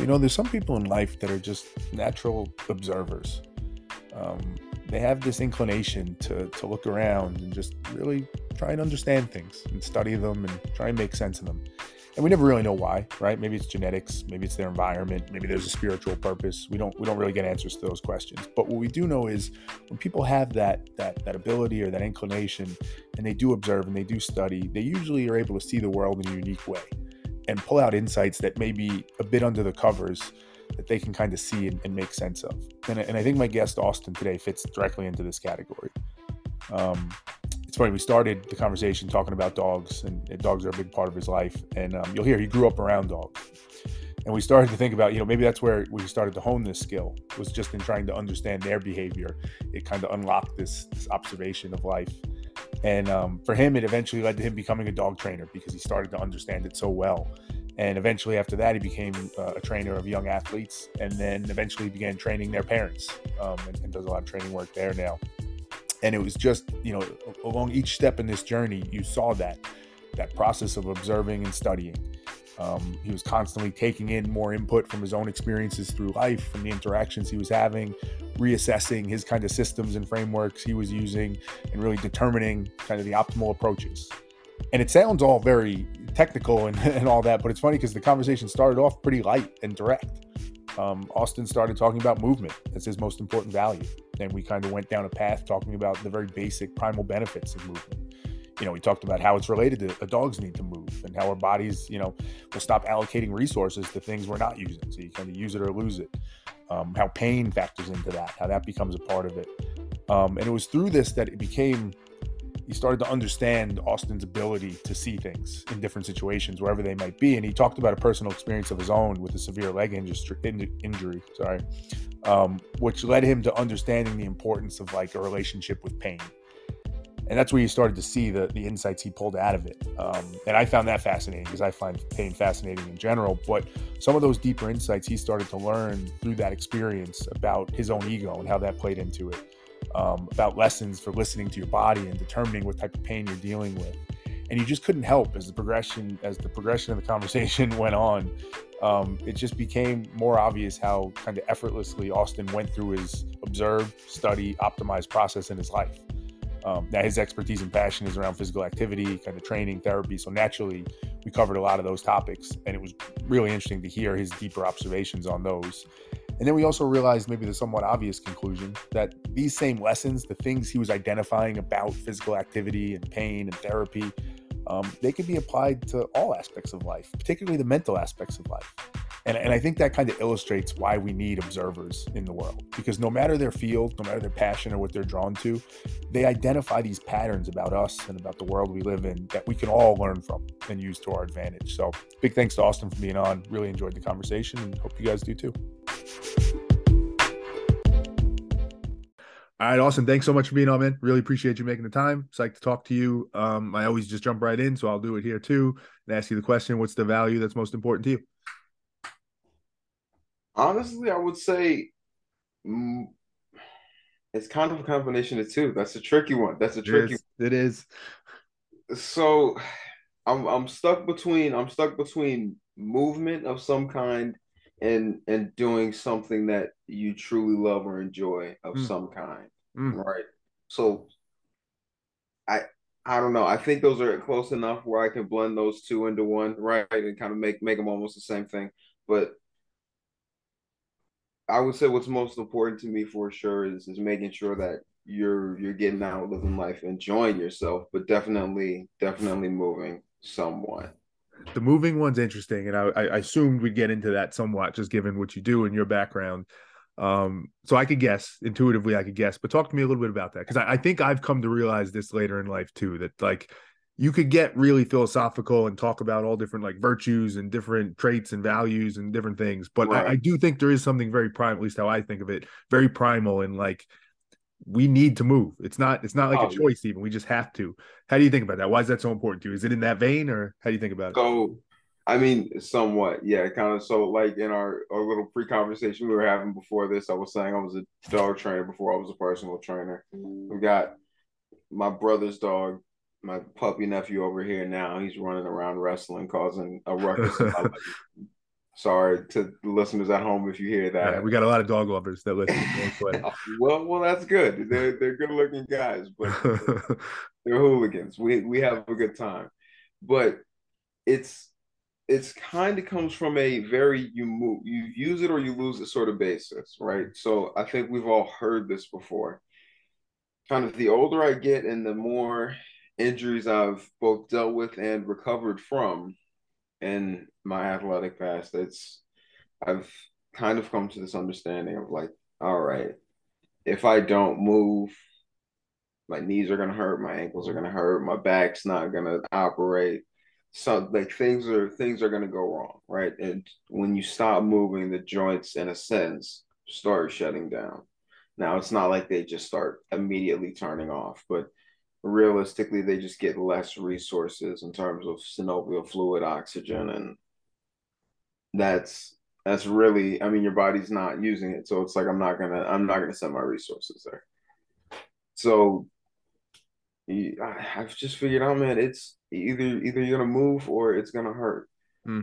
You know, there's some people in life that are just natural observers. Um, they have this inclination to, to look around and just really try and understand things and study them and try and make sense of them. And we never really know why, right? Maybe it's genetics, maybe it's their environment, maybe there's a spiritual purpose. We don't we don't really get answers to those questions. But what we do know is when people have that that that ability or that inclination and they do observe and they do study, they usually are able to see the world in a unique way and pull out insights that may be a bit under the covers that they can kind of see and, and make sense of. And, and, I think my guest Austin today fits directly into this category. Um, it's funny, we started the conversation talking about dogs, and, and dogs are a big part of his life. And um, you'll hear he grew up around dogs. And we started to think about, you know, maybe that's where we started to hone this skill was just in trying to understand their behavior. It kind of unlocked this, this observation of life. And um, for him, it eventually led to him becoming a dog trainer because he started to understand it so well. And eventually, after that, he became uh, a trainer of young athletes, and then eventually began training their parents, um, and, and, does a lot of training work there now. And it was just, you know, along each step in this journey, you saw that that process of observing and studying. Um, he was constantly taking in more input from his own experiences through life, from the interactions he was having, reassessing his kind of systems and frameworks he was using, and really determining kind of the optimal approaches. And it sounds all very technical and, and all that, but it's funny because the conversation started off pretty light and direct. Um, Austin started talking about movement as his most important value. And we kind of went down a path talking about the very basic primal benefits of movement. You know, we talked about how it's related to a dog's need to move and how our bodies, you know, will stop allocating resources to things we're not using. So you kind of use it or lose it. Um, how pain factors into that, how that becomes a part of it. Um, and it was through this that it became he started to understand Austin's ability to see things in different situations, wherever they might be. And he talked about a personal experience of his own with a severe leg injury, sorry, um, which led him to understanding the importance of like a relationship with pain. And that's where you started to see the, the insights he pulled out of it. Um, and I found that fascinating because I find pain fascinating in general. But some of those deeper insights he started to learn through that experience about his own ego and how that played into it um, about lessons for listening to your body and determining what type of pain you're dealing with. And you just couldn't help as the progression as the progression of the conversation went on. Um, it just became more obvious how kind of effortlessly Austin went through his observe, study, optimize process in his life. Um, now his expertise and passion is around physical activity, kind of training, therapy. So naturally, we covered a lot of those topics, and it was really interesting to hear his deeper observations on those. And then we also realized maybe the somewhat obvious conclusion that these same lessons, the things he was identifying about physical activity and pain and therapy, um, they could be applied to all aspects of life, particularly the mental aspects of life. And, and I think that kind of illustrates why we need observers in the world because no matter their field, no matter their passion or what they're drawn to, they identify these patterns about us and about the world we live in that we can all learn from and use to our advantage. So, big thanks to Austin for being on. Really enjoyed the conversation and hope you guys do too. All right, Austin. Thanks so much for being on, man. Really appreciate you making the time. Psyched to talk to you. Um, I always just jump right in, so I'll do it here too and ask you the question: What's the value that's most important to you? Honestly, I would say mm, it's kind of a combination of two. That's a tricky one. That's a tricky. It is. It is. So, I'm I'm stuck between I'm stuck between movement of some kind and and doing something that you truly love or enjoy of mm. some kind, mm. right? So, I I don't know. I think those are close enough where I can blend those two into one, right, and kind of make make them almost the same thing. But I would say what's most important to me for sure is is making sure that you're you're getting out, living life, enjoying yourself, but definitely definitely moving somewhat. The moving one's interesting, and I, I assumed we'd get into that somewhat, just given what you do and your background. Um, so I could guess intuitively, I could guess, but talk to me a little bit about that because I, I think I've come to realize this later in life too that like you could get really philosophical and talk about all different like virtues and different traits and values and different things. But right. I, I, do think there is something very primal, at least how I think of it, very primal and like we need to move. It's not it's not like oh, a choice even. We just have to. How do you think about that? Why is that so important to you? Is it in that vein or how do you think about it? So I mean, somewhat, yeah, kind of. So, like in our, our little pre-conversation we were having before this, I was saying I was a dog trainer before I was a personal trainer. We got my brother's dog my puppy nephew over here now. He's running around wrestling, causing a ruckus. Sorry to the listeners at home if you hear that. Yeah, we got a lot of dog lovers that listen. well, well, that's good. They're they're good looking guys, but they're hooligans. We we have a good time, but it's it's kind of comes from a very you move you use it or you lose it sort of basis, right? So I think we've all heard this before. Kind of the older I get and the more injuries I've both dealt with and recovered from, in my athletic past, it's I've kind of come to this understanding of like, all right, if I don't move, my knees are gonna hurt, my ankles are gonna hurt, my back's not gonna operate. So like things are things are gonna go wrong, right? And when you stop moving, the joints, in a sense, start shutting down. Now it's not like they just start immediately turning off, but realistically they just get less resources in terms of synovial fluid oxygen and that's that's really i mean your body's not using it so it's like i'm not gonna i'm not gonna send my resources there. So i've just figured out man it's either either you're gonna move or it's gonna hurt. Hmm.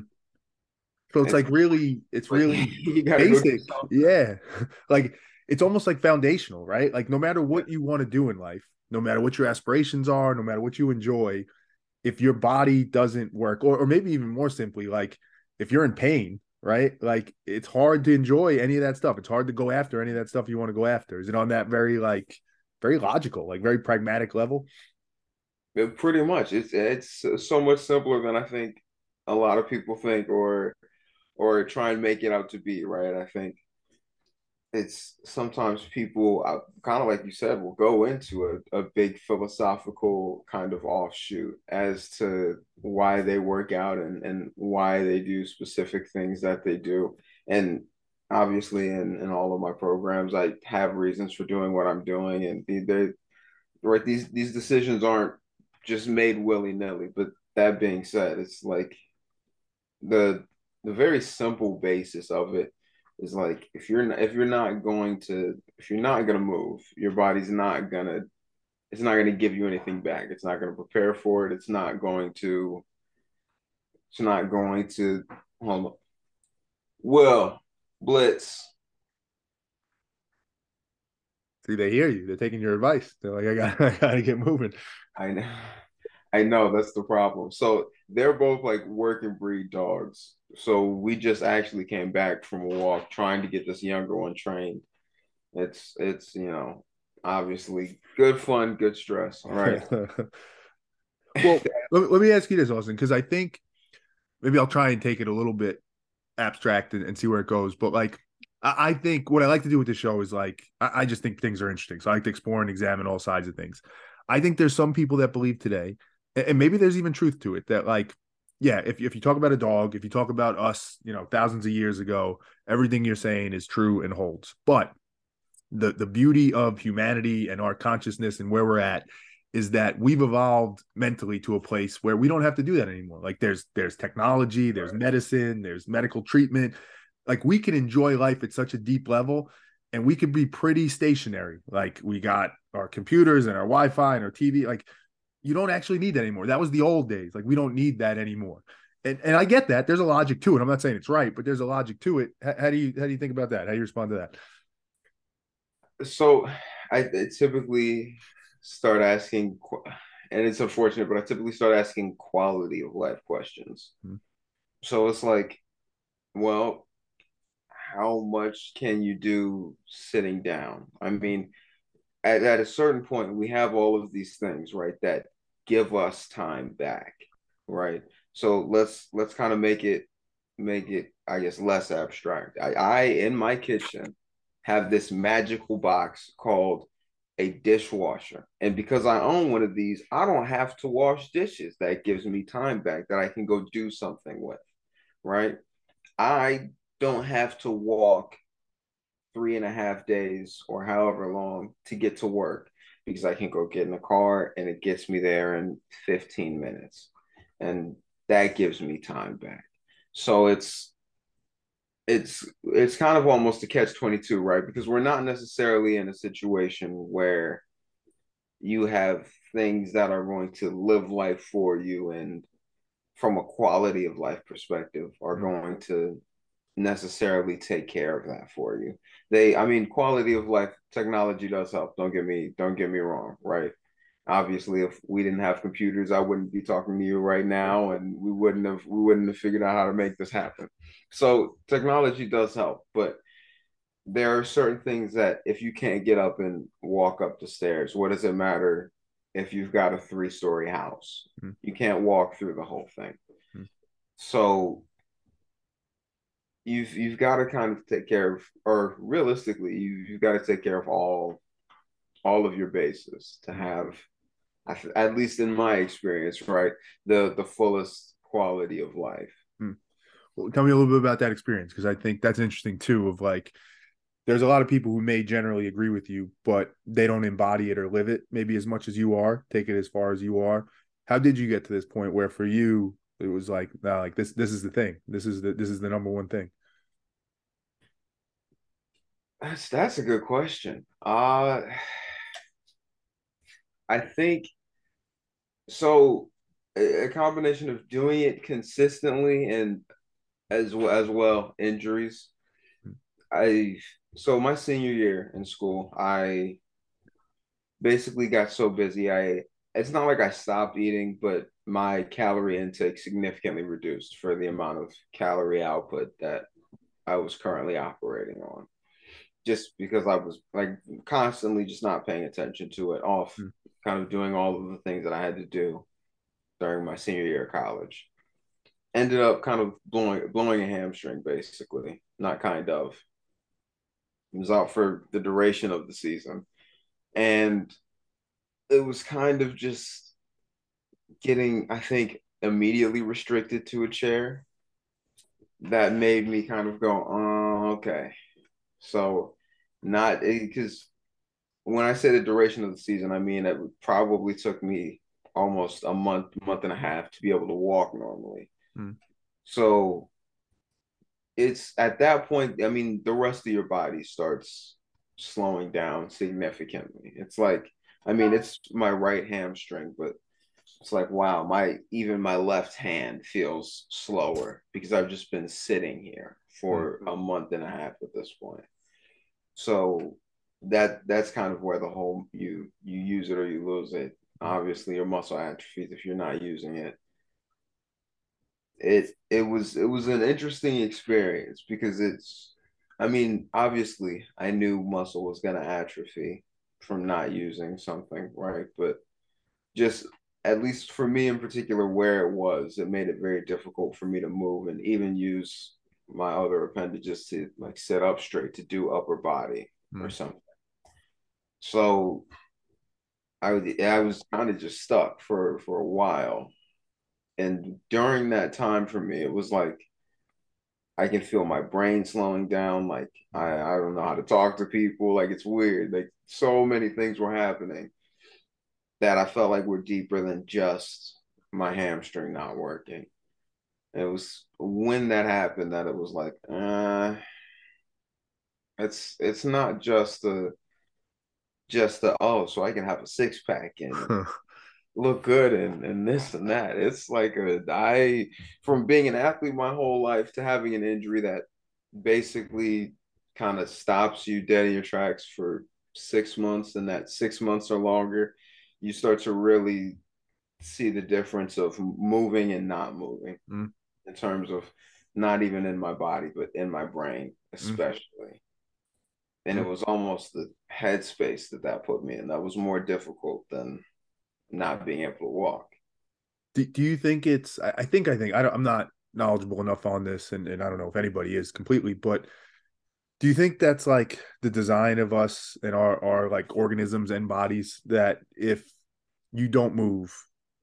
so it's, it's like really it's really basic. yeah. Like it's almost like foundational right? Like no matter what you want to do in life no matter what your aspirations are, no matter what you enjoy, if your body doesn't work, or, or maybe even more simply, like if you're in pain, right? Like it's hard to enjoy any of that stuff. It's hard to go after any of that stuff you want to go after. Is it on that very like very logical, like very pragmatic level? Pretty much. It's it's so much simpler than I think a lot of people think or or try and make it out to be, right? I think it's sometimes people uh, kind of like you said will go into a, a big philosophical kind of offshoot as to why they work out and, and why they do specific things that they do. And obviously in, in all of my programs i have reasons for doing what i'm doing and they right these these decisions aren't just made willy-nilly. But that being said it's like the the very simple basis of it is like if you're not, if you're not going to if you're not gonna move, your body's not gonna it's not gonna give you anything back. It's not gonna prepare for it. It's not going to it's not going to hold on. Well, Blitz. See, they hear you. They're taking your advice. They're like, I got I gotta get moving. I know. I know that's the problem. So they're both like working breed dogs. So we just actually came back from a walk trying to get this younger one trained. It's it's you know obviously good fun, good stress. All right. well, let, let me ask you this, Austin, because I think maybe I'll try and take it a little bit abstract and, and see where it goes. But like I, I, think what I like to do with the show is like I, I just think things are interesting. So I like to explore and examine all sides of things. I think there's some people that believe today and maybe there's even truth to it that like yeah if, if you talk about a dog if you talk about us you know thousands of years ago everything you're saying is true and holds. But the the beauty of humanity and our consciousness and where we're at is that we've evolved mentally to a place where we don't have to do that anymore. Like there's there's technology there's medicine there's medical treatment. Like we can enjoy life at such a deep level and we could be pretty stationary. Like we got our computers and our wi-fi and our tv like you don't actually need that anymore. That was the old days. Like we don't need that anymore. And and I get that. There's a logic to it. I'm not saying it's right, but there's a logic to it. How, how do you how do you think about that? How do you respond to that? So I typically start asking and it's unfortunate, but I typically start asking quality of life questions. Mm-hmm. So it's like, well, how much can you do sitting down? I mean, at, at a certain point, we have all of these things, right, that give us time back, right? So let's let's kind of make it make it, I guess, less abstract. I, I in my kitchen have this magical box called a dishwasher. And because I own one of these, I don't have to wash dishes. That gives me time back that I can go do something with, right? I don't have to walk three and a half days or however long to get to work because I can go get in the car and it gets me there in 15 minutes. And that gives me time back. So it's it's it's kind of almost a catch 22, right? Because we're not necessarily in a situation where you have things that are going to live life for you and from a quality of life perspective are mm-hmm. going to necessarily take care of that for you. They, I mean, quality of life technology does help. Don't get me, don't get me wrong, right? Obviously, if we didn't have computers, I wouldn't be talking to you right now, and we wouldn't have we wouldn't have figured out how to make this happen. So technology does help, but there are certain things that if you can't get up and walk up the stairs, what does it matter if you've got a three story house? Mm-hmm. You can't walk through the whole thing. Mm-hmm. So you've you've got to kind of take care of, or realistically, you you've got to take care of all all of your bases to have, at least in my experience, right, the the fullest quality of life. Hmm. Well, tell me a little bit about that experience because I think that's interesting too. Of like, there's a lot of people who may generally agree with you, but they don't embody it or live it maybe as much as you are. Take it as far as you are. How did you get to this point where for you it was like, no, like this, this is the thing. This is the this is the number one thing. That's that's a good question. Uh I think so a, combination of doing it consistently and as well as well injuries. I so my senior year in school, I basically got so busy I it's not like I stopped eating, but my calorie intake significantly reduced for the amount of calorie output that I was currently operating on just because I was like constantly just not paying attention to it, off mm. kind of doing all of the things that I had to do during my senior year of college. Ended up kind of blowing blowing a hamstring, basically. Not kind of. It was out for the duration of the season. And it was kind of just getting, I think, immediately restricted to a chair that made me kind of go, oh, okay. So not because when I say the duration of the season, I mean it probably took me almost a month, month and a half to be able to walk normally. Mm. So it's at that point, I mean, the rest of your body starts slowing down significantly. It's like, I mean, it's my right hamstring, but it's like, wow, my even my left hand feels slower because I've just been sitting here for mm. a month and a half at this point. So that that's kind of where the whole you you use it or you lose it. Obviously, your muscle atrophies if you're not using it. It it was it was an interesting experience because it's I mean, obviously I knew muscle was gonna atrophy from not using something, right? But just at least for me in particular, where it was, it made it very difficult for me to move and even use my other appendages to like sit up straight to do upper body mm. or something. So I I was kind of just stuck for for a while. And during that time for me, it was like I can feel my brain slowing down. Like I, I don't know how to talk to people. Like it's weird. Like so many things were happening that I felt like were deeper than just my hamstring not working it was when that happened that it was like, uh, it's it's not just a just the oh, so I can have a six pack and look good and, and this and that. It's like a I from being an athlete my whole life to having an injury that basically kind of stops you dead in your tracks for six months and that six months or longer, you start to really see the difference of moving and not moving. Mm in terms of not even in my body, but in my brain, mm-hmm. especially. Mm-hmm. And it was almost the headspace that that put me in that was more difficult than not being able to walk. Do, do you think it's, I think, I think, I am not knowledgeable enough on this, and, and I don't know if anybody is completely, but do you think that's like the design of us and our, our like organisms and bodies that if you don't move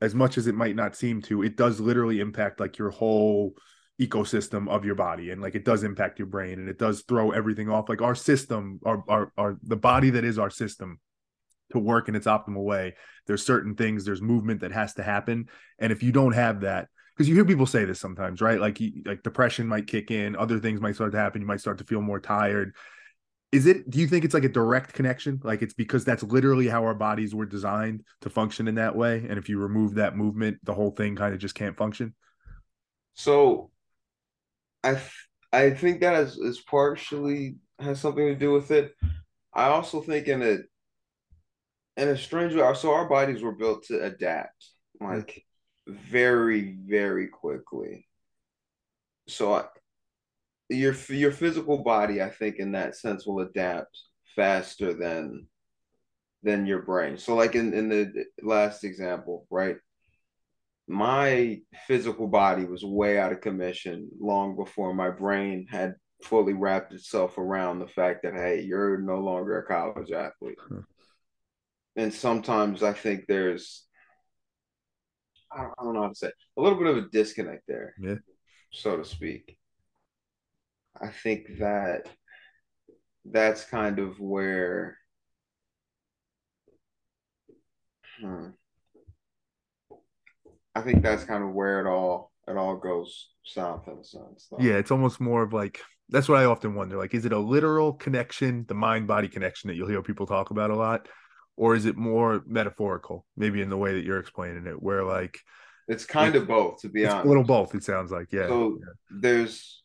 as much as it might not seem to, it does literally impact like your whole ecosystem of your body and like it does impact your brain and it does throw everything off. Like our system our our, our the body that is our system to work in its optimal way there's certain things there's movement that has to happen and if you don't have that because you hear people say this sometimes right? Like like depression might kick in other things might start to happen you might start to feel more tired is it do you think it's like a direct connection like it's because that's literally how our bodies were designed to function in that way and if you remove that movement the whole thing kind of just can't function so i I think that is, is partially has something to do with it. I also think in a in a strange way, so our bodies were built to adapt, hmm. like very, very quickly. So I, your your physical body, I think, in that sense, will adapt faster than than your brain. So, like in in the last example, right? My physical body was way out of commission long before my brain had fully wrapped itself around the fact that hey, you're no longer a college athlete. Hmm. And sometimes I think there's I don't, I don't know how to say it, a little bit of a disconnect there, yeah, so to speak. I think that that's kind of where hmm, I think that's kind of where it all it all goes south in a sense. Though. Yeah, it's almost more of like that's what I often wonder. Like, is it a literal connection, the mind body connection that you'll hear people talk about a lot, or is it more metaphorical? Maybe in the way that you're explaining it, where like it's kind of both, to be honest. A little both. It sounds like yeah. So yeah. there's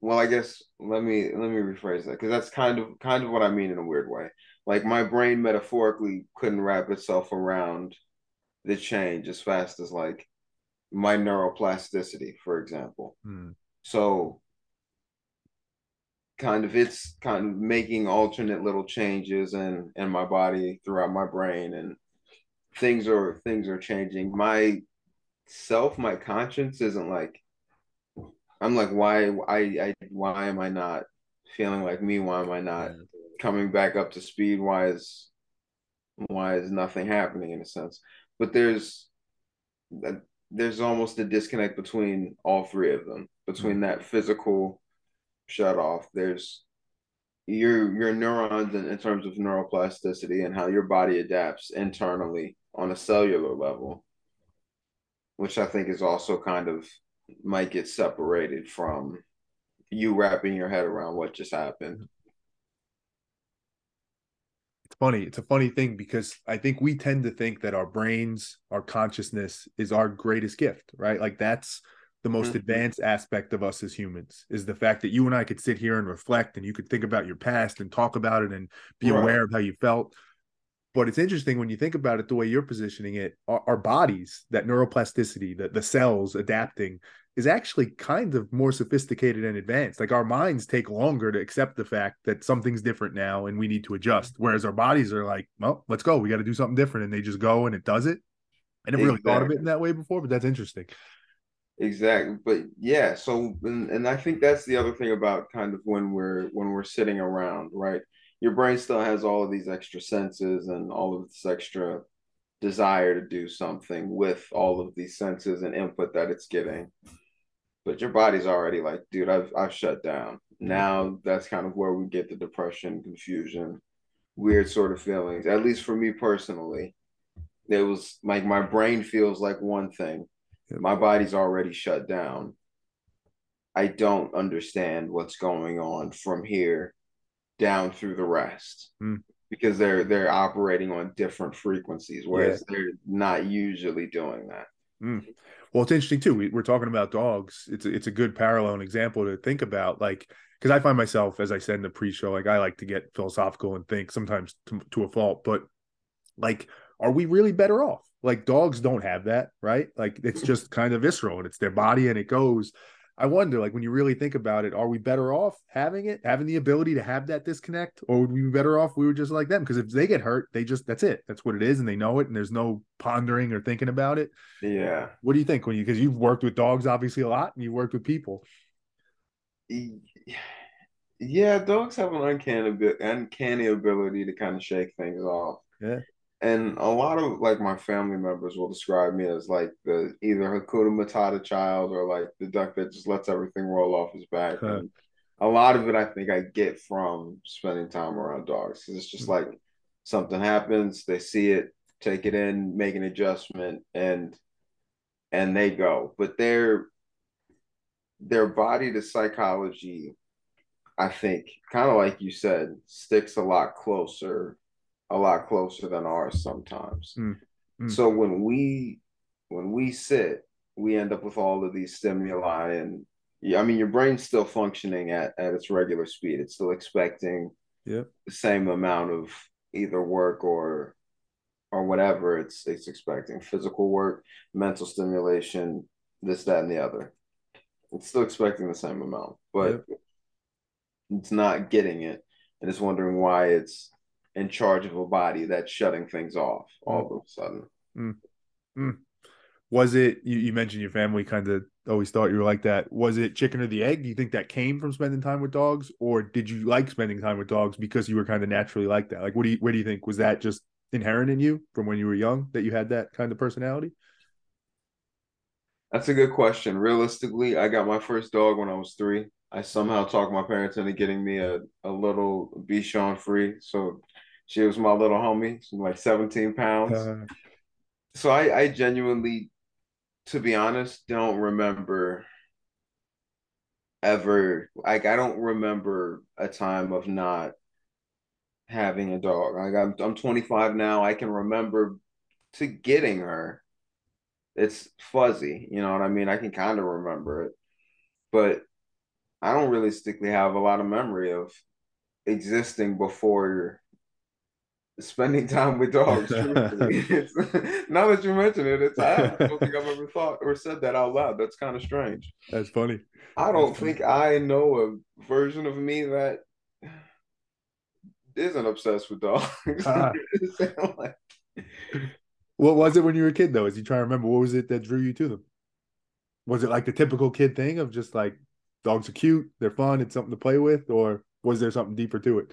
well, I guess let me let me rephrase that because that's kind of kind of what I mean in a weird way. Like my brain metaphorically couldn't wrap itself around the change as fast as like my neuroplasticity, for example. Hmm. So kind of it's kind of making alternate little changes in in my body throughout my brain and things are things are changing. My self, my conscience isn't like I'm like, why, I, I, why am I not feeling like me? Why am I not coming back up to speed? Why is, why is nothing happening in a sense? But there's, there's almost a disconnect between all three of them. Between mm-hmm. that physical shut off, there's your your neurons in, in terms of neuroplasticity and how your body adapts internally on a cellular level, which I think is also kind of might get separated from you wrapping your head around what just happened. It's funny. It's a funny thing because I think we tend to think that our brains, our consciousness is our greatest gift, right? Like that's the most mm-hmm. advanced aspect of us as humans is the fact that you and I could sit here and reflect and you could think about your past and talk about it and be right. aware of how you felt. But it's interesting when you think about it the way you're positioning it, our, our bodies, that neuroplasticity, the, the cells adapting is actually kind of more sophisticated and advanced. Like our minds take longer to accept the fact that something's different now and we need to adjust. Whereas our bodies are like, well, let's go. We got to do something different. And they just go and it does it. I never exactly. really thought of it in that way before, but that's interesting. Exactly. But yeah, so and, and I think that's the other thing about kind of when we're when we're sitting around, right? Your brain still has all of these extra senses and all of this extra desire to do something with all of these senses and input that it's getting. But your body's already like, dude, I've I've shut down. Mm-hmm. Now that's kind of where we get the depression, confusion, weird sort of feelings. At least for me personally, it was like my brain feels like one thing. My body's already shut down. I don't understand what's going on from here down through the rest mm. because they're they're operating on different frequencies, whereas yeah. they're not usually doing that. Mm. Well, it's interesting too. We, are talking about dogs. It's a, it's a good parallel and example to think about, like because I find myself, as I said in the pre-show, like I like to get philosophical and think sometimes to, to a fault, but like, are we really better off? Like dogs don't have that, right? Like it's just kind of visceral and it's their body and it goes. I wonder, like, when you really think about it, are we better off having it, having the ability to have that disconnect, or would we be better off we were just like them? Because if they get hurt, they just that's it, that's what it is, and they know it, and there's no pondering or thinking about it. Yeah. What do you think when you because you've worked with dogs obviously a lot, and you've worked with people. Yeah, dogs have an uncanny uncanny ability to kind of shake things off. Yeah and a lot of like my family members will describe me as like the either Hakuna Matata child or like the duck that just lets everything roll off his back. Huh. And a lot of it, I think, I get from spending time around dogs because it's just mm-hmm. like something happens, they see it, take it in, make an adjustment, and and they go. But their their body to psychology, I think, kind of like you said, sticks a lot closer a lot closer than ours sometimes. Mm. Mm. So when we when we sit, we end up with all of these stimuli and yeah, I mean, your brain's still functioning at, at its regular speed. It's still expecting Yeah. the same amount of either work or or whatever it's it's expecting. Physical work, mental stimulation, this, that, and the other. It's still expecting the same amount, but it's not getting it. And it's wondering why it's in charge of a body that's shutting things off all of a sudden. Mm. Mm. Was it you, you mentioned your family kind of always thought you were like that. Was it chicken or the egg? Do you think that came from spending time with dogs, or did you like spending time with dogs because you were kind of naturally like that? Like, what do you where do you think was that just inherent in you from when you were young that you had that kind of personality? That's a good question. Realistically, I got my first dog when I was three. I somehow talked my parents into getting me a, a little Bichon Frise. So she was my little homie, she's like 17 pounds. Uh, So I, I genuinely, to be honest, don't remember ever, like, I don't remember a time of not having a dog. Like, I'm, I'm 25 now. I can remember to getting her. It's fuzzy, you know what I mean? I can kind of remember it, but I don't realistically have a lot of memory of existing before spending time with dogs. Now that you mention it, it's I don't think I've ever thought or said that out loud. That's kind of strange. That's funny. I don't think I know a version of me that isn't obsessed with dogs. Ah. Like, What was it when you were a kid though? As you try to remember, what was it that drew you to them? Was it like the typical kid thing of just like dogs are cute, they're fun, it's something to play with, or was there something deeper to it?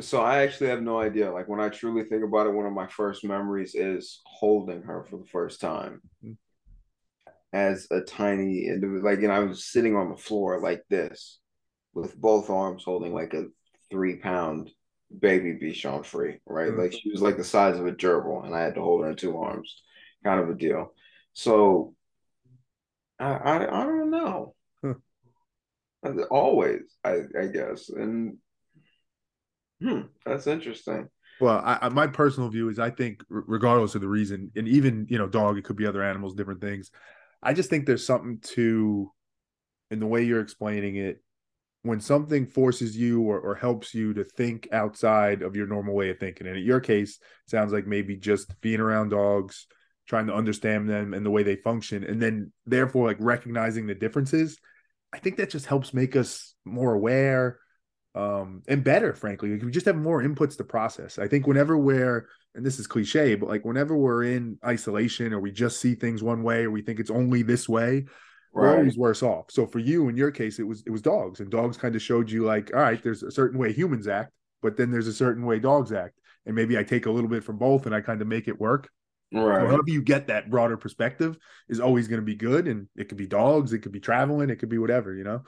So I actually have no idea. Like when I truly think about it, one of my first memories is holding her for the first time Mm. as a tiny individual. Like, and I was sitting on the floor like this with both arms holding like a three pound baby Bichon Frise, right? Mm. Like she was like the size of a gerbil, and I had to hold her in two arms, kind of a deal. So I I, I don't know. Huh. Always, I I guess, and hmm, that's interesting. Well, I, I, my personal view is I think, regardless of the reason, and even you know, dog, it could be other animals, different things. I just think there's something to, in the way you're explaining it, when something forces you or, or helps you to think outside of your normal way of thinking. And in your case, sounds like maybe just being around dogs, trying to understand them and the way they function, and then therefore like recognizing the differences. I think that just helps make us more aware um, and better, frankly. Like, we just have more inputs to process. I think whenever we're, and this is cliche, but like whenever we're in isolation or we just see things one way or we think it's only this way, we're always worse off. So for you, in your case, it was it was dogs, and dogs kind of showed you like, all right, there's a certain way humans act, but then there's a certain way dogs act, and maybe I take a little bit from both and I kind of make it work. Right. However, you get that broader perspective is always going to be good, and it could be dogs, it could be traveling, it could be whatever, you know.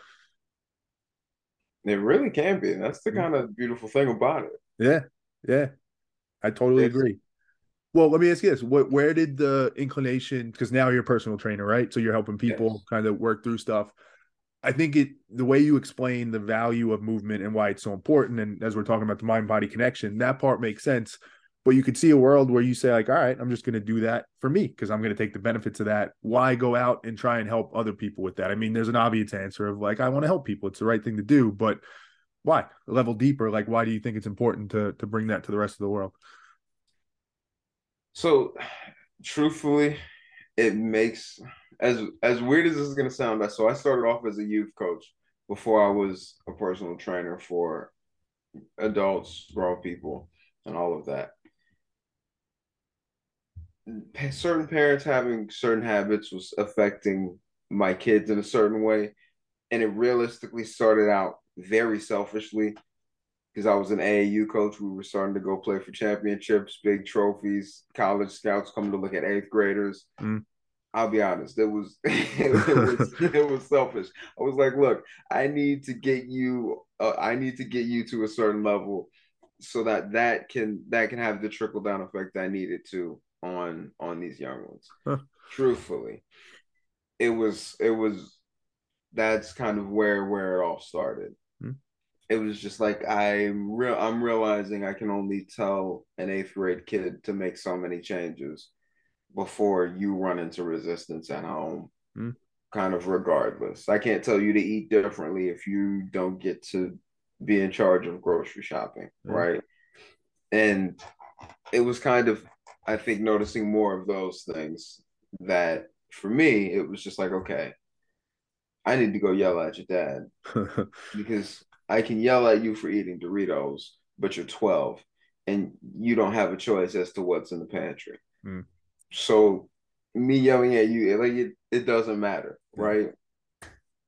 It really can be. That's the mm-hmm. kind of beautiful thing about it. Yeah, yeah, I totally It's- agree. Well, let me ask you this: what, where did the inclination? Because now you're a personal trainer, right? So you're helping people Yes. kind of work through stuff. I think it the way you explain the value of movement and why it's so important, and as we're talking about the mind body connection, that part makes sense. But you could see a world where you say, like, all right, I'm just going to do that for me because I'm going to take the benefits of that. Why go out and try and help other people with that? I mean, there's an obvious answer of like, I want to help people. It's the right thing to do, but why? A level deeper, like, why do you think it's important to to bring that to the rest of the world? So, truthfully, it makes as as weird as this is gonna sound. So I started off as a youth coach before I was a personal trainer for adults, grown people, and all of that. Certain parents having certain habits was affecting my kids in a certain way, and it realistically started out very selfishly because I was an AAU coach. We were starting to go play for championships, big trophies, college scouts coming to look at eighth graders. Mm. I'll be honest, it was it was it was selfish. I was like, look, I need to get you, uh, I need to get you to a certain level so that that can that can have the trickle down effect I needed to on on these young ones. Huh. Truthfully, it was it was that's kind of where where it all started it was just like I'm real I'm realizing I can only tell an eighth grade kid to make so many changes before you run into resistance at home. Hmm. kind of regardless. I can't tell you to eat differently if you don't get to be in charge of grocery shopping, mm-hmm. right? And it was kind of, I think, noticing more of those things that for me, it was just like, okay, I need to go yell at your dad because I can yell at you for eating Doritos, but you're 12 and you don't have a choice as to what's in the pantry. Mm. So me yelling at you, like it, it doesn't matter, right?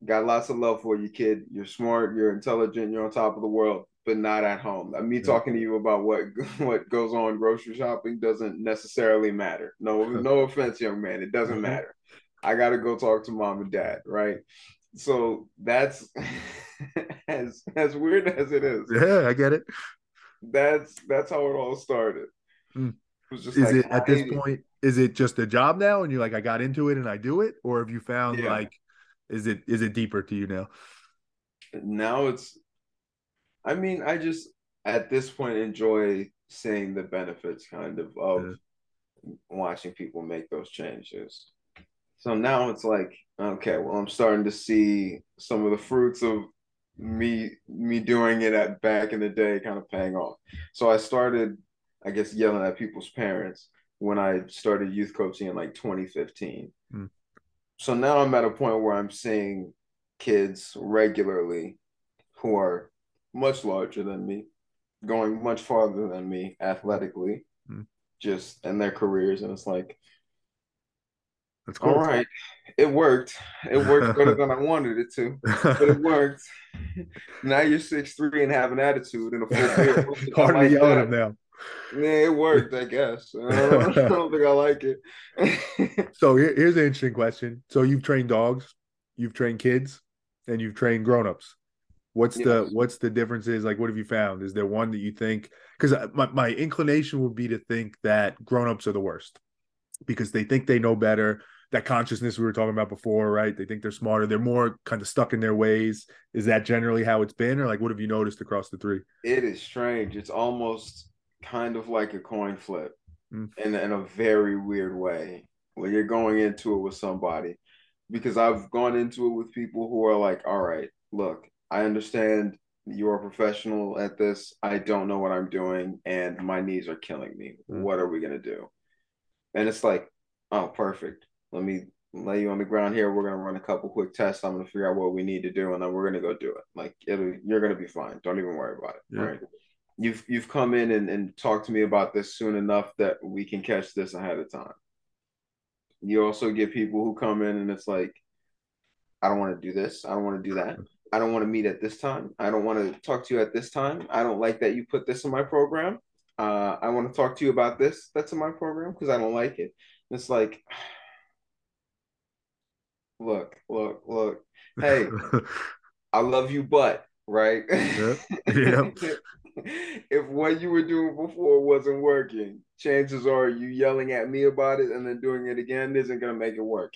Got lots of love for you, kid. You're smart, you're intelligent, you're on top of the world, but not at home. Me talking to you about what what goes on grocery shopping doesn't necessarily matter. No, no offense, young man, it doesn't mm-hmm. matter. I got to go talk to mom and dad, right? So that's as as weird as it is. Yeah, I get it. That's that's how it all started. Mm. It is like, it at this point? Is it just a job now, and you're like, I got into it and I do it, or have you found yeah. like, is it is it deeper to you now? Now it's, I mean, I just at this point enjoy seeing the benefits, kind of of yeah. watching people make those changes. So now it's like, okay, well, I'm starting to see some of the fruits of me me doing it at back in the day kind of paying off. So I started, I guess, yelling at people's parents when I started youth coaching in like 2015. Mm. So now I'm at a point where I'm seeing kids regularly who are much larger than me, going much farther than me athletically, mm. just in their careers. And it's like, that's cool. All right. It worked. It worked better than I wanted it to, but it worked. now you're six three and have an attitude and a full beard. Hard to yell at him now. Yeah, it worked, I guess. I don't, I don't think I like it. so here, here's an interesting question. So you've trained dogs, you've trained kids, and you've trained grown-ups. What's yes. the what's the differences? Like, what have you found? Is there one that you think? Because my, my inclination would be to think that grown-ups are the worst because they think they know better that consciousness we were talking about before, right? They think they're smarter. They're more kind of stuck in their ways. Is that generally how it's been, or like what have you noticed across the three? It is strange. It's almost kind of like a coin flip mm. in, in a very weird way when you're going into it with somebody. Because I've gone into it with people who are like, all right, look, I understand you're a professional at this. I don't know what I'm doing, and my knees are killing me. Mm. What are we going to do? And it's like, oh, perfect let me lay you on the ground here. We're gonna run a couple quick tests. I'm gonna figure out what we need to do, and then we're gonna go do it. Like you're gonna be fine. Don't even worry about it. Yeah. Right. You've you've come in and, and talked to me about this soon enough that we can catch this ahead of time. You also get people who come in and it's like, I don't want to do this. I don't want to do that. I don't want to meet at this time. I don't want to talk to you at this time. I don't like that you put this in my program. Uh, I want to talk to you about this that's in my program because I don't like it. it's like look, look, look. Hey, I love you, but right? If what you were doing before wasn't working, chances are you yelling at me about it and then doing it again isn't gonna make it work.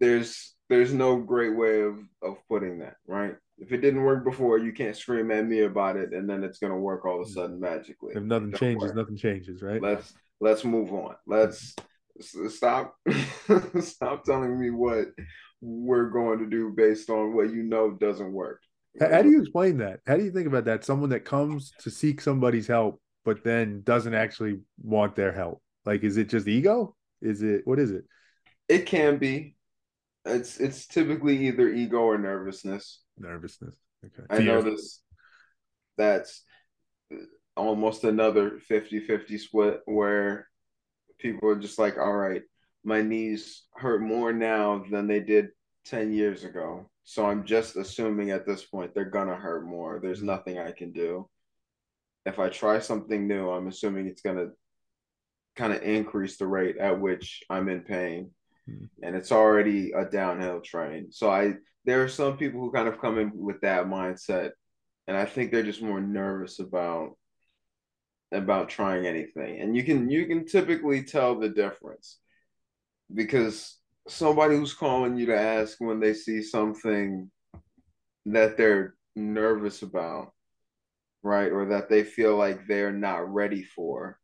There's there's no great way of of putting that, right? If it didn't work before, you can't scream at me about it and then it's gonna work all of a mm. sudden magically. If nothing changes, work. nothing changes, right? Let's let's move on. Let's stop stop telling me what we're going to do based on what you know doesn't work how do you explain that how do you think about that someone that comes to seek somebody's help but then doesn't actually want their help like is it just ego is it what is it it can be it's it's typically either ego or nervousness nervousness okay i notice that's almost another 50-50 split where people are just like, all right, my knees hurt more now than they did 10 years ago. So I'm just assuming at this point they're going to hurt more. There's mm-hmm. nothing I can do. If I try something new, I'm assuming it's going to kind of increase the rate at which I'm in pain. And it's already a downhill train. So I there are some people who kind of come in with that mindset and I think they're just more nervous about about trying anything and you can you can typically tell the difference because somebody who's calling you to ask when they see something that they're nervous about right or that they feel like they're not ready for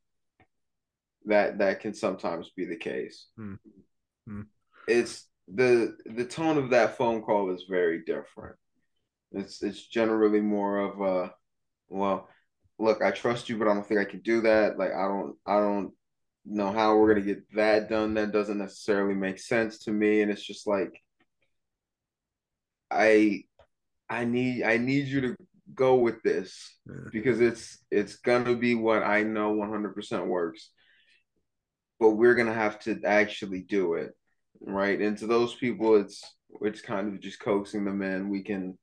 that that can sometimes be the case mm. Mm. it's the the tone of that phone call is very different. It's it's generally more of a well, look, I trust you, but I don't think I can do that. Like I don't I don't know how we're gonna get that done. That doesn't necessarily make sense to me. And it's just like I I need I need you to go with this because it's it's gonna be what I know 100% works. But we're gonna have to actually do it, right? And to those people, it's it's kind of just coaxing them in. We can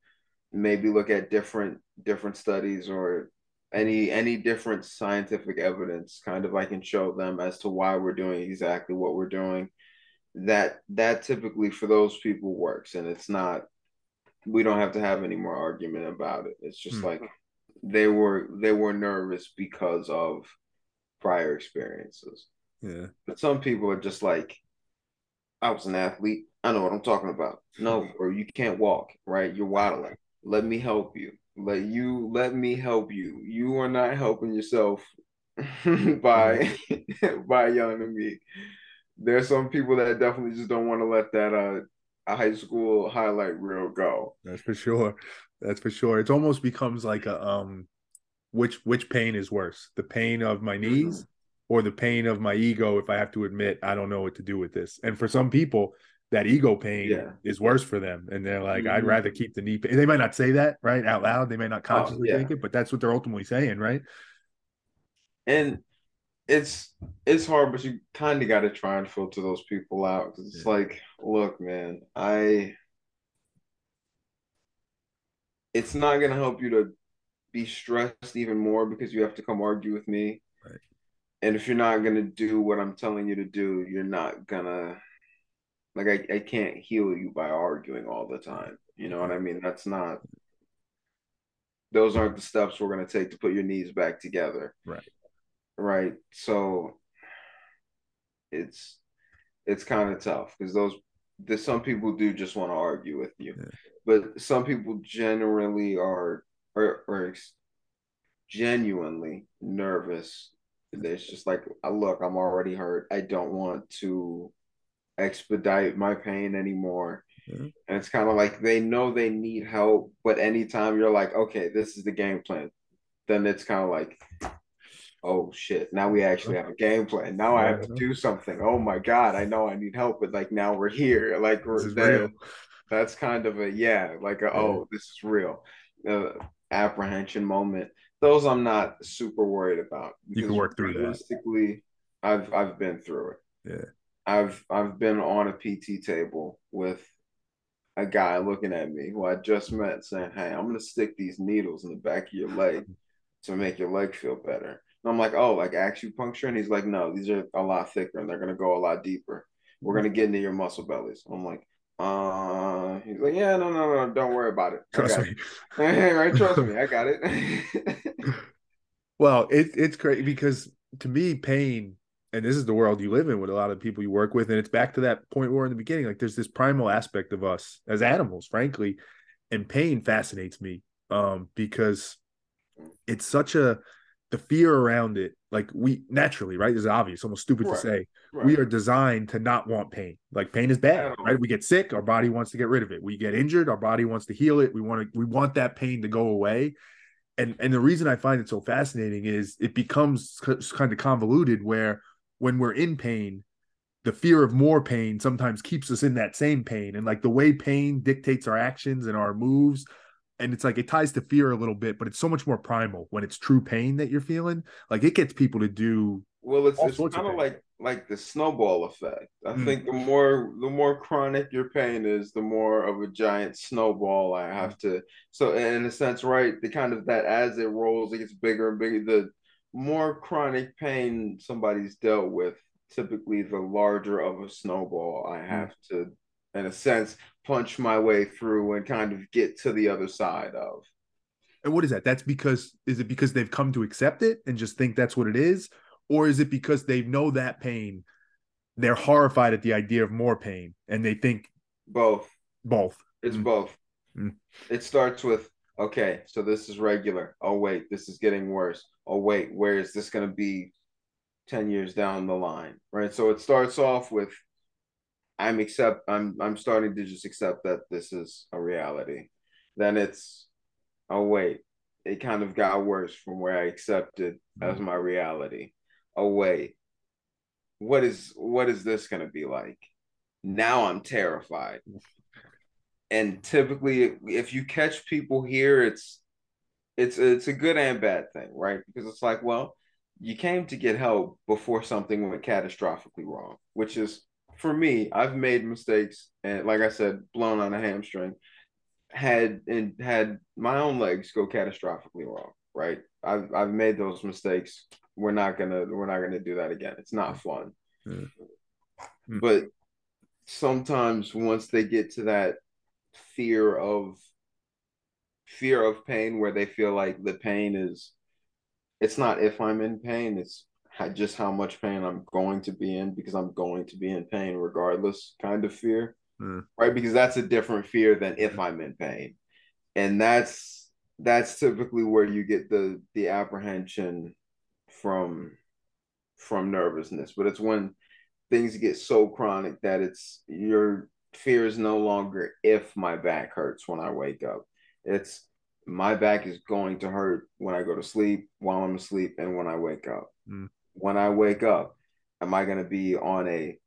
maybe look at different different studies or any any different scientific evidence kind of I can show them as to why we're doing exactly what we're doing that that typically for those people works and it's not we don't have to have any more argument about it it's just hmm. like they were they were nervous because of prior experiences yeah but some people are just like I was an athlete I know what I'm talking about no or you can't walk right you're waddling let me help you let you let me help you. You are not helping yourself by by yelling at me. There's some people that definitely just don't want to let that uh a high school highlight reel go. That's for sure. That's for sure. It almost becomes like a um which which pain is worse? The pain of my knees mm-hmm. Or the pain of my ego if I have to admit I don't know what to do with this. And for some people, that ego pain yeah. is worse for them. And they're like, mm-hmm. I'd rather keep the knee pain. They might not say that right out loud. They may not oh, consciously oh, yeah. think it, but that's what they're ultimately saying, right? And it's it's hard, but you kind of got to try and filter those people out because it's yeah. like, look, man, I. It's not gonna help you to be stressed even more because you have to come argue with me. Right. And if you're not gonna do what I'm telling you to do, you're not gonna like I, I can't heal you by arguing all the time. You know what I mean? That's not those aren't the steps we're gonna take to put your knees back together. Right. Right. So it's it's kind of tough because those there's some people do just want to argue with you, yeah. but some people generally are are, are genuinely nervous. It's just like, look, I'm already hurt. I don't want to expedite my pain anymore. Mm-hmm. And it's kind of like they know they need help, but anytime you're like, okay, this is the game plan, then it's kind of like, oh shit, now we actually have a game plan. Now I have to do something. Oh my god, I know I need help, but like now we're here. Like we're there. That's kind of a yeah, like a, oh, this is real. Uh, apprehension moment. Those I'm not super worried about. You can work through that. Realistically, I've I've been through it. Yeah. I've I've been on a PT table with a guy looking at me who I just met saying, Hey, I'm gonna stick these needles in the back of your leg to make your leg feel better. And I'm like, Oh, like acupuncture? And he's like, No, these are a lot thicker and they're gonna go a lot deeper. We're gonna get into your muscle bellies. I'm like, uh he's like, Yeah, no, no, no, don't worry about it. Trust me. It. right, trust me, I got it. well, it, it's great because to me, pain and this is the world you live in with a lot of people you work with and it's back to that point where in the beginning like there's this primal aspect of us as animals frankly and pain fascinates me um because it's such a the fear around it like we naturally right this is obvious almost stupid right. to say right. we are designed to not want pain like pain is bad right we get sick our body wants to get rid of it we get injured our body wants to heal it we want to we want that pain to go away and and the reason i find it so fascinating is it becomes kind of convoluted where when we're in pain, the fear of more pain sometimes keeps us in that same pain. And like the way pain dictates our actions and our moves. And it's like it ties to fear a little bit, but it's so much more primal when it's true pain that you're feeling. Like it gets people to do well, it's, it's kind of like like the snowball effect. I mm. think the more the more chronic your pain is, the more of a giant snowball I have to. So in a sense, right, the kind of that as it rolls, it gets bigger and bigger. The more chronic pain somebody's dealt with, typically the larger of a snowball I hmm. have to, in a sense, punch my way through and kind of get to the other side of. And what is that? That's because is it because they've come to accept it and just think that's what it is, or is it because they know that pain? They're horrified at the idea of more pain, and they think both. Both. It's mm. both. Mm. It starts with okay, so this is regular. Oh, wait, this is getting worse. Oh, wait, where is this going to be 10 years down the line? Right. So it starts off with I'm accept I'm I'm starting to just accept that this is a reality. Then it's oh wait, it kind of got worse from where I accepted mm-hmm. as my reality. Oh wait, what is what is this gonna be like? Now I'm terrified. And typically if you catch people here, it's it's it's a good and bad thing, right? Because it's like, well, you came to get help before something went catastrophically wrong, which is for me, I've made mistakes and like I said, blown on a hamstring, had and had my own legs go catastrophically wrong, right? I've I've made those mistakes. We're not gonna we're not gonna do that again. It's not fun. Mm-hmm. But sometimes once they get to that fear of fear of pain where they feel like the pain is it's not if I'm in pain, it's just how much pain I'm going to be in because I'm going to be in pain regardless kind of fear. Mm. Right? Because that's a different fear than if I'm in pain. And that's that's typically where you get the the apprehension from from nervousness. But it's when things get so chronic that it's your fear is no longer if my back hurts when I wake up. It's my back is going to hurt when I go to sleep, while I'm asleep, and when I wake up. Mm. When I wake up, am I going to be on a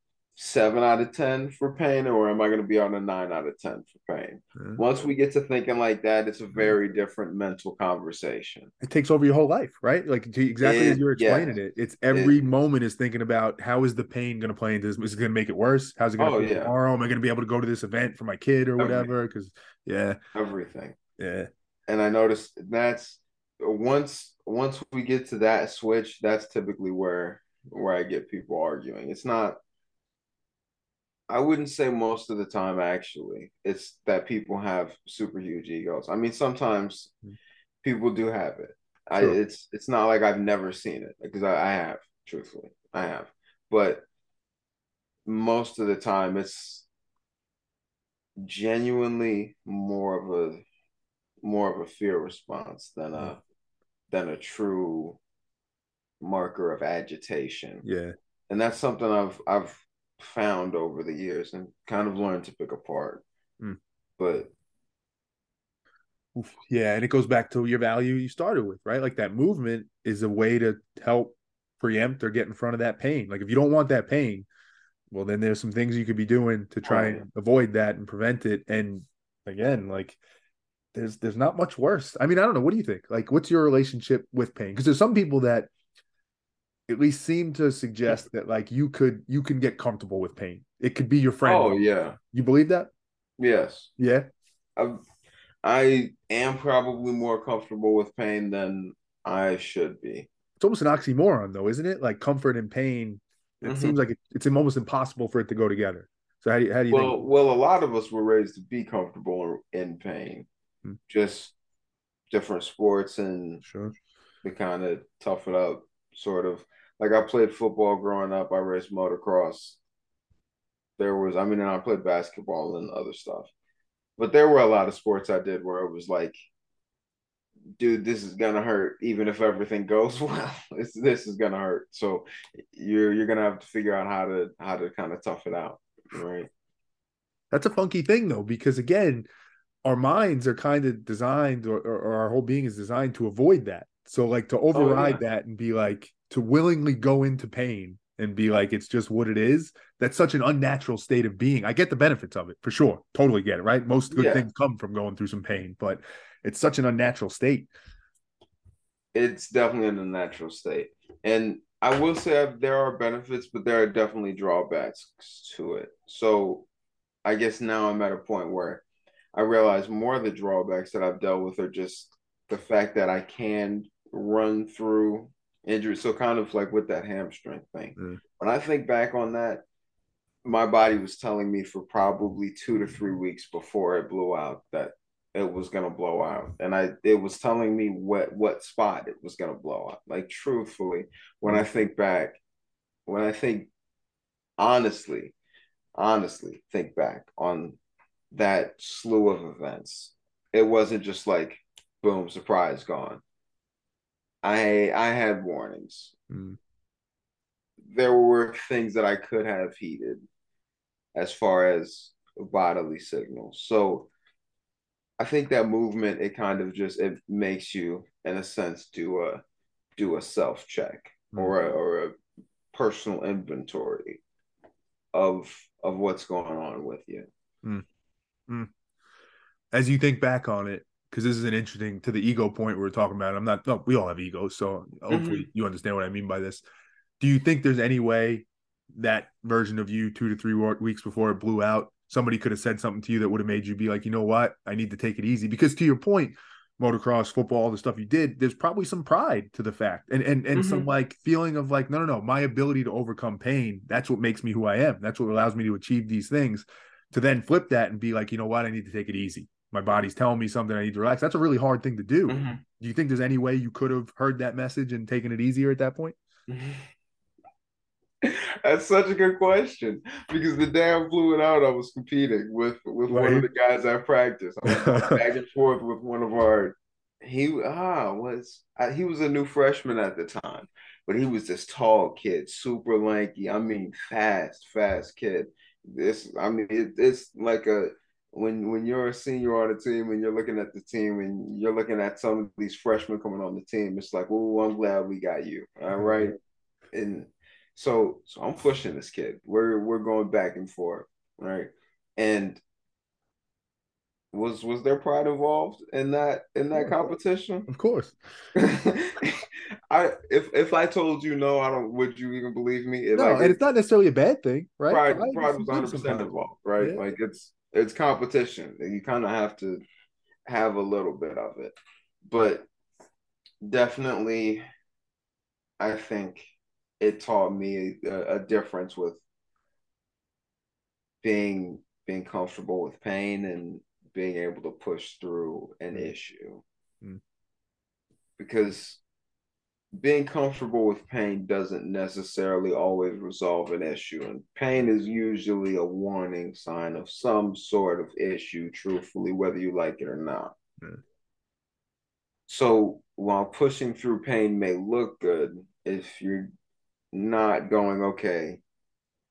seven out of 10 for pain, or am I going to be on a nine out of 10 for pain? Mm. Once we get to thinking like that, it's a very different mental conversation. It takes over your whole life, right? Like exactly it, as you're explaining yeah. it. It's every it, moment is thinking about how is the pain going to play into this? Is it going to make it worse? How's it going to oh, yeah. tomorrow? Am I going to be able to go to this event for my kid or whatever? Because, yeah. Everything. Yeah and I noticed that's once once we get to that switch, that's typically where where I get people arguing. It's not I wouldn't say most of the time actually. It's that people have super huge egos. I mean sometimes hmm. people do have it. I it's it's not like I've never seen it because I, I have, truthfully. I have. But most of the time it's genuinely more of a more of a fear response than a than a true marker of agitation. Yeah. And that's something I've I've found over the years and kind of learned to pick apart. Mm. But yeah, and it goes back to your value you started with, right? Like that movement is a way to help preempt or get in front of that pain. Like if you don't want that pain, well then there's some things you could be doing to try oh, and avoid that and prevent it. And again, like there's there's not much worse. I mean, I don't know. What do you think? Like, what's your relationship with pain? Because there's some people that at least seem to suggest that like you could you can get comfortable with pain. It could be your friend. Oh yeah. You believe that? Yes. Yeah. I, I am probably more comfortable with pain than I should be. It's almost an oxymoron, though, isn't it? Like comfort and pain. It mm-hmm. seems like it, it's almost impossible for it to go together. So how do you, how do you well, think? Well, a lot of us were raised to be comfortable in pain. Hmm. just different sports and sure. we kind of tough it up sort of like I played football growing up, I raced motocross. There was I mean and I played basketball and other stuff. But there were a lot of sports I did where it was like dude, this is gonna hurt even if everything goes well. This this is gonna hurt. So you're you're gonna have to figure out how to how to kind of tough it out. Right. That's a funky thing though, because again, our minds are kind of designed or, or, our whole being is designed to avoid that. So like to override oh, yeah. that and be like to willingly go into pain and be like it's just what it is that's such an unnatural state of being. I get the benefits of it for sure. Totally get it right? Most good yeah. things come from going through some pain but it's such an unnatural state. It's definitely an unnatural state. And i will say there are benefits but there are definitely drawbacks to it. So i guess now i'm at a point where I realize more of the drawbacks that I've dealt with are just the fact that I can run through injuries. So kind of like with that hamstring thing. Mm. When I think back on that, my body was telling me for probably two to three weeks before it blew out that it was gonna blow out. And I it was telling me what what spot it was gonna blow out. Like truthfully, when I think back, when I think honestly, honestly think back on that slew of events. It wasn't just like boom, surprise, gone. I I had warnings. Mm. There were things that I could have heeded. as far as bodily signals. So I think that movement it kind of just it makes you in a sense do a do a self check mm. or a, or a personal inventory of of what's going on with you. Mm. Mm. As you think back on it, because this is an interesting to the ego point we are talking about. I'm not. No, we all have egos, so hopefully mm-hmm. you understand what I mean by this. Do you think there's any way that version of you two to three weeks before it blew out, somebody could have said something to you that would have made you be like, you know what, I need to take it easy? Because to your point, motocross, football, all the stuff you did, there's probably some pride to the fact and and and mm-hmm. some like feeling of like, no, no, no, my ability to overcome pain, that's what makes me who I am. That's what allows me to achieve these things. To then flip that and be like, you know what, I need to take it easy my body's telling me something i need to relax that's a really hard thing to do mm-hmm. do you think there's any way you could have heard that message and taken it easier at that point that's such a good question because the day I blew it out, I was competing with with right. one of the guys I practiced. I was back and forth with one of our. He ah was uh, he was a new freshman at the time, but he was this tall kid, super lanky. I mean, fast, fast kid. This I mean, it, it's like a when when you're a senior on the team and you're looking at the team and you're looking at some of these freshmen coming on the team, it's like, oh, I'm glad we got you. All right. Mm-hmm. And so so I'm pushing this kid. We're we're going back and forth. Right. And was was there pride involved in that in that competition? Of course. I if if I told you no, I don't. Would you even believe me? no, like, and it's not necessarily a bad thing, right? Pride, pride, pride was 100 percent involved, right? Yeah. Like it's it's competition. You kind of have to have a little bit of it, but definitely, I think it taught me a, a difference with being being comfortable with pain and being able to push through an mm. issue mm. because being comfortable with pain doesn't necessarily always resolve an issue. And pain is usually a warning sign of some sort of issue, truthfully, whether you like it or not. Mm. So while pushing through pain may look good, if you're not going, okay,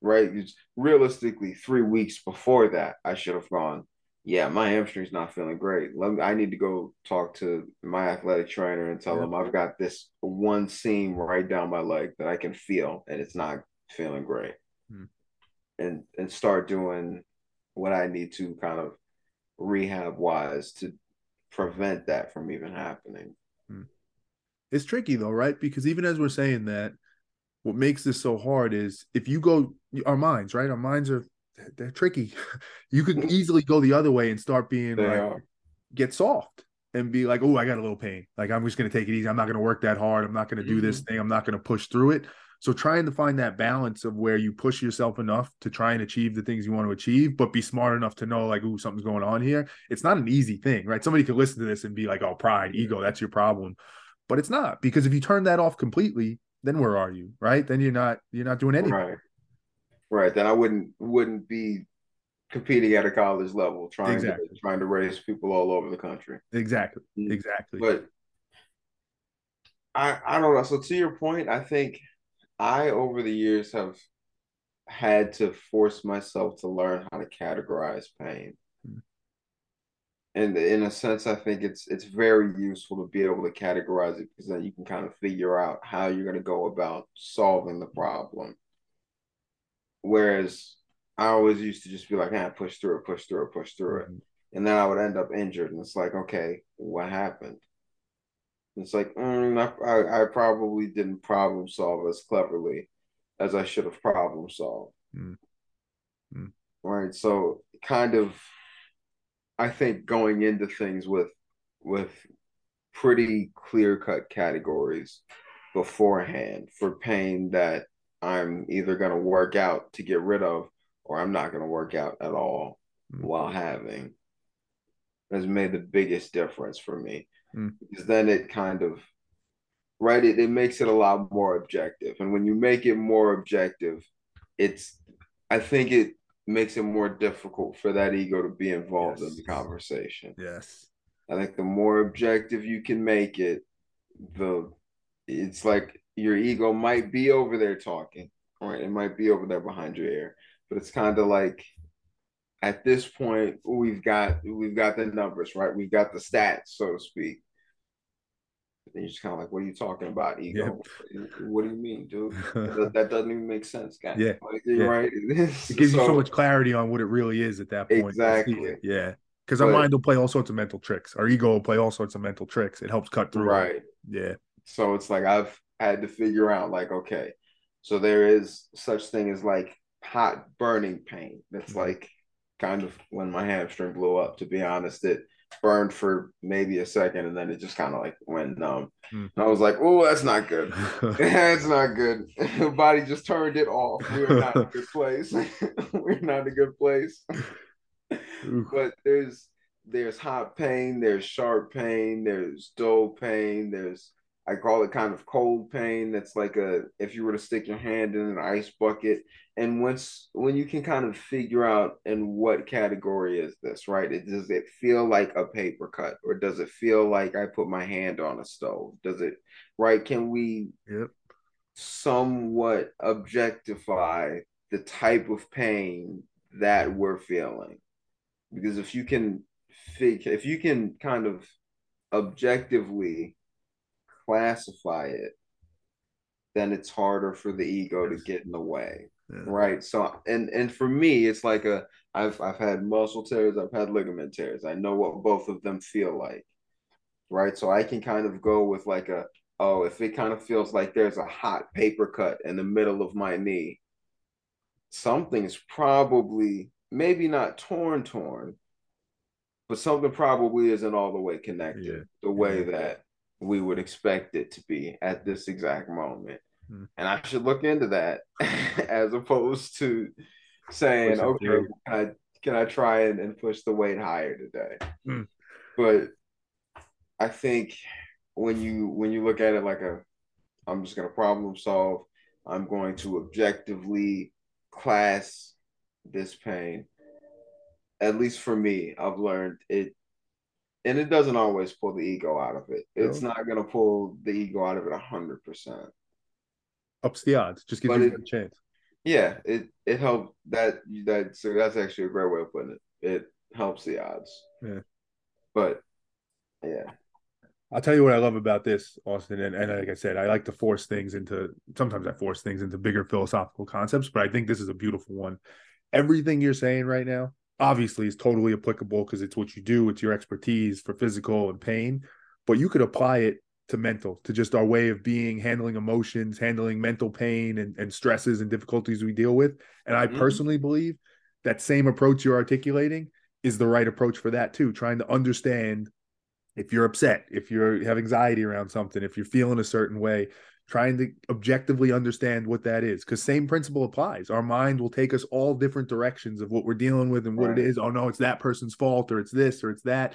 right? Realistically, three weeks before that, I should have gone, yeah, my hamstring's not feeling great. Let me, I need to go talk to my athletic trainer and tell yeah. him I've got this one seam right down my leg that I can feel and it's not feeling great. Hmm. And and start doing what I need to kind of rehab wise to prevent that from even happening. Hmm. It's tricky though, right? Because even as we're saying that, what makes this so hard is if you go our minds, right? Our minds are they're tricky. You could easily go the other way and start being they like are. get soft and be like, oh, I got a little pain. Like I'm just gonna take it easy. I'm not gonna work that hard. I'm not gonna do mm-hmm. this thing. I'm not gonna push through it. So trying to find that balance of where you push yourself enough to try and achieve the things you want to achieve, but be smart enough to know like, oh, something's going on here. It's not an easy thing, right? Somebody could listen to this and be like, oh, pride, ego, that's your problem. But it's not because if you turn that off completely, then where are you? Right? Then you're not you're not doing anything. Right. Right. Then I wouldn't wouldn't be competing at a college level, trying exactly. to trying to raise people all over the country. Exactly. Mm-hmm. Exactly. But I I don't know. So to your point, I think I over the years have had to force myself to learn how to categorize pain. Mm-hmm. And in a sense, I think it's it's very useful to be able to categorize it because then you can kind of figure out how you're going to go about solving the problem. Whereas I always used to just be like, ah, push through it, push through it, push through it. And then I would end up injured. And it's like, okay, what happened? It's like, mm, I, I probably didn't problem solve as cleverly as I should have problem solved. Mm. Mm. Right. So kind of I think going into things with with pretty clear cut categories beforehand for pain that I'm either going to work out to get rid of or I'm not going to work out at all mm. while having has made the biggest difference for me mm. because then it kind of right it, it makes it a lot more objective and when you make it more objective it's i think it makes it more difficult for that ego to be involved yes. in the conversation yes i think the more objective you can make it the it's like your ego might be over there talking, right? It might be over there behind your ear, but it's kind of like at this point we've got we've got the numbers right? We've got the stats so to speak. And you're just kind of like what are you talking about ego? Yeah. what do you mean dude? That, that, doesn't even make sense guys. Yeah, like, yeah. right. It gives so, you so much clarity on what it really is at that point. Exactly. yeah. Because our mind will play all sorts of mental tricks. Our ego will play all sorts of mental tricks. It helps cut through. Right. Yeah. So it's like i've had to figure out like okay so there is such thing as like hot burning pain that's mm-hmm. like kind of when my hamstring blew up. To be honest, it burned for maybe a second and then it just kind of like went numb. Mm. And I was like, oh, that's not good. that's not good. The body just turned it off. We're not in a good place. We're not in a good place. but there's there's hot pain, there's sharp pain, there's dull pain, there's I call it kind of cold pain. That's like a if you were to stick your hand in an ice bucket, and once when you can kind of figure out in what category is this, right? It does it feel like a paper cut, or does it feel like I put my hand on a stove? Does it right? Can we yep. somewhat objectify the type of pain that we're feeling? Because if you can if you can kind of objectively classify it, then it's harder for the ego to get in the way. Yeah. Right. So and and for me, it's like a I've I've had muscle tears, I've had ligament tears. I know what both of them feel like. Right. So I can kind of go with like a oh, if it kind of feels like there's a hot paper cut in the middle of my knee, something's probably maybe not torn torn, but something probably isn't all the way connected yeah. the way yeah. that we would expect it to be at this exact moment. Mm. And I should look into that as opposed to saying, okay, can I, can I try and, and push the weight higher today? Mm. But I think when you when you look at it like a I'm just gonna problem solve, I'm going to objectively class this pain. At least for me, I've learned it and it doesn't always pull the ego out of it. It's no. not going to pull the ego out of it hundred percent. Ups the odds, just gives but you it, a chance. Yeah, it it helps that that so that's actually a great way of putting it. It helps the odds. Yeah, but yeah. I'll tell you what I love about this, Austin, and, and like I said, I like to force things into. Sometimes I force things into bigger philosophical concepts, but I think this is a beautiful one. Everything you're saying right now, obviously is totally applicable because it's what you do, it's your expertise for physical and pain, but you could apply it to mental, to just our way of being, handling emotions, handling mental pain and, and stresses and difficulties we deal with. And I mm-hmm. personally believe that same approach you're articulating is the right approach for that too, trying to understand if you're upset, if you have anxiety around something, if you're feeling a certain way, trying to objectively understand what that is because same principle applies. Our mind will take us all different directions of what we're dealing with and what right. it is. Oh no it's that person's fault or it's this or it's that.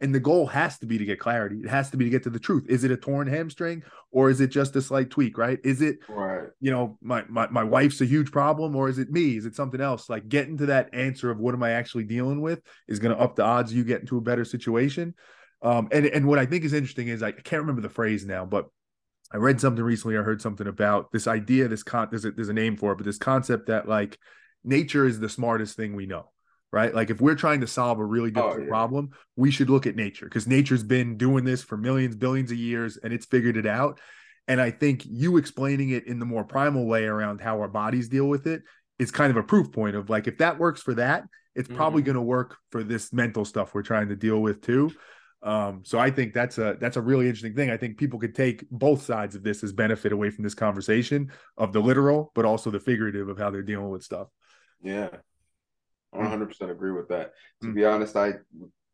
And the goal has to be to get clarity. It has to be to get to the truth. Is it a torn hamstring or is it just a slight tweak right? Is it right. you know my, my my wife's a huge problem or is it me? Is it something else? Like getting to that answer of what am i actually dealing with is going to up the odds you get into a better situation. Um and and what i think is interesting is i can't remember the phrase now but I read something recently. I heard something about this idea. This con there's a, there's a name for it, but this concept that like nature is the smartest thing we know, right? Like if we're trying to solve a really oh, difficult oh, yeah. problem, we should look at nature because nature's been doing this for millions, billions of years, and it's figured it out. And I think you explaining it in the more primal way around how our bodies deal with it is kind of a proof point of like if that works for that, it's mm-hmm. probably going to work for this mental stuff we're trying to deal with too. Um, so I think that's a that's a really interesting thing. I think people could take both sides of this as benefit away from this conversation of the literal, but also the figurative of how they're dealing with stuff. Yeah, I 100 percent agree with that. To mm. be honest, I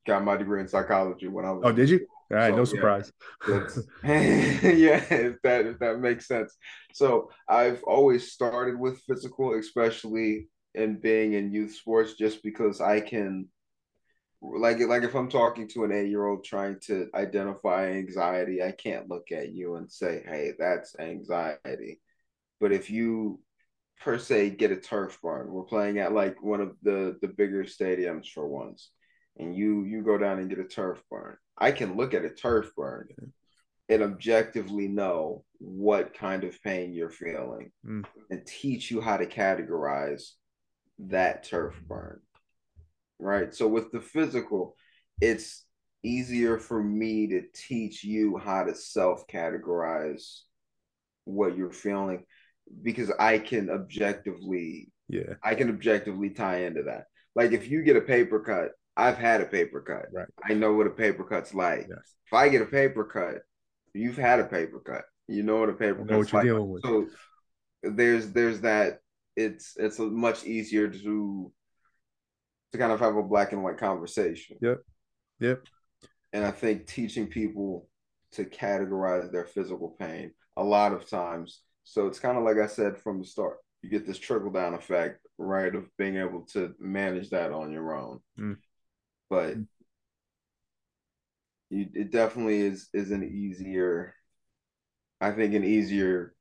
got my degree in psychology when I was. Oh, did you? All right, so, no surprise. Yeah, yeah, if that if that makes sense. So I've always started with physical, especially in being in youth sports, just because I can like like if I'm talking to an eight year old trying to identify anxiety, I can't look at you and say, "Hey, that's anxiety." But if you per se get a turf burn, we're playing at like one of the the bigger stadiums for once, and you you go down and get a turf burn. I can look at a turf burn and objectively know what kind of pain you're feeling mm. and teach you how to categorize that turf burn. Right. So with the physical, it's easier for me to teach you how to self categorize what you're feeling because I can objectively yeah I can objectively tie into that. Like if you get a paper cut, I've had a paper cut. Right. I know what a paper cut's like. yes If I get a paper cut, you've had a paper cut. You know what a paper I know what cut's you're like. dealing with So there's there's that it's it's much easier to to kind of have a black and white conversation. Yep. Yep. And I think teaching people to categorize their physical pain a lot of times. So it's kind of like I said from the start, you get this trickle down effect, right, of being able to manage that on your own. Mm. But you, it definitely is is an easier, I think, an easier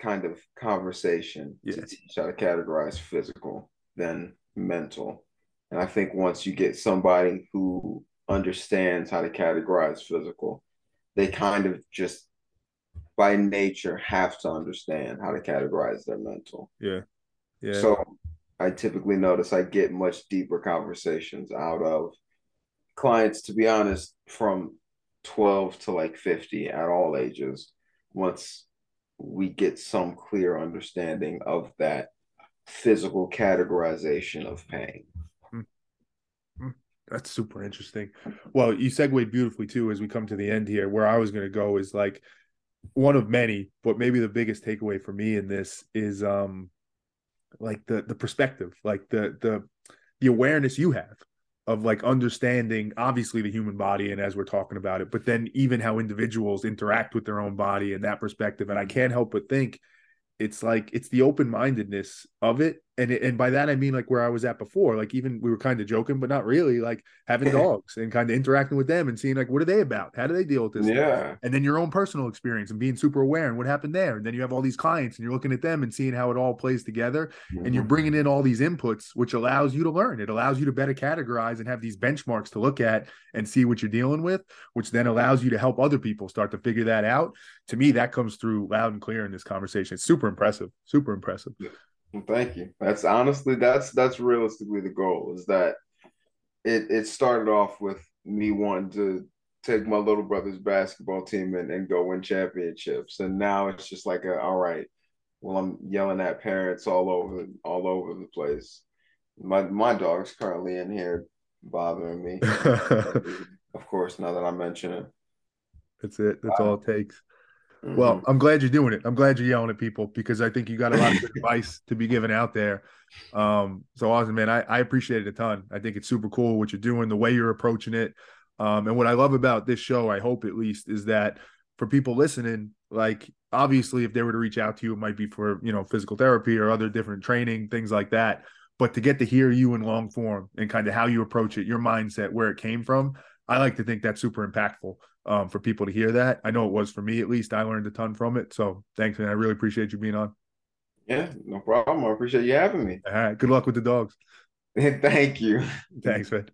kind of conversation Yeah. to teach how to categorize physical than mental. And I think once you get somebody who understands how to categorize physical, they kind of just by nature have to understand how to categorize their mental. yeah yeah So I typically notice I get much deeper conversations out of clients, to be honest, from 12 to like 50 at all ages, once we get some clear understanding of that physical categorization of pain. That's super interesting. Well, you segued beautifully too as we come to the end here. Where I was going to go is like one of many, but maybe the biggest takeaway for me in this is um like the the perspective, like the the the awareness you have of like understanding obviously the human body and as we're talking about it, but then even how individuals interact with their own body and that perspective. And I can't help but think it's like it's the open-mindedness of it and and by that I mean like where I was at before like even we were kind of joking but not really like having dogs and kind of interacting with them and seeing like what are they about? How do they deal with this stuff? Yeah. and then your own personal experience and being super aware and what happened there. And then you have all these clients and you're looking at them and seeing how it all plays together and you're bringing mm-hmm. in all these inputs which allows you to learn. It allows you to better categorize and have these benchmarks to look at and see what you're dealing with which then allows you to help other people start to figure that out. To me that comes through loud and clear in this conversation. It's super impressive. Super impressive Well, thank you. That's honestly that's that's realistically the goal is that it it started off with me wanting to take my little brother's basketball team and, and go win championships. And now it's just like a, all right, well I'm yelling at parents all over all over the place. My my dog's currently in here bothering me. of course, now that I mention it. that's it that's uh, all it takes Well, I'm glad you're doing it. I'm glad you're yelling at people because I think you got a lot of advice to be given out there. Um, so awesome, man. I, I appreciate it a ton. I think it's super cool what you're doing, the way you're approaching it. Um, and what I love about this show, I hope at least, is that for people listening, like obviously if they were to reach out to you, it might be for, you know, physical therapy or other different training, things like that. But to get to hear you in long form and kind of how you approach it, your mindset, where it came from, I like to think that's super impactful um, for people to hear that. I know it was for me at least. I learned a ton from it. So thanks, man. I really appreciate you being on. Yeah, no problem. I appreciate you having me. All right. Good luck with the dogs. Thank you. Thanks, man.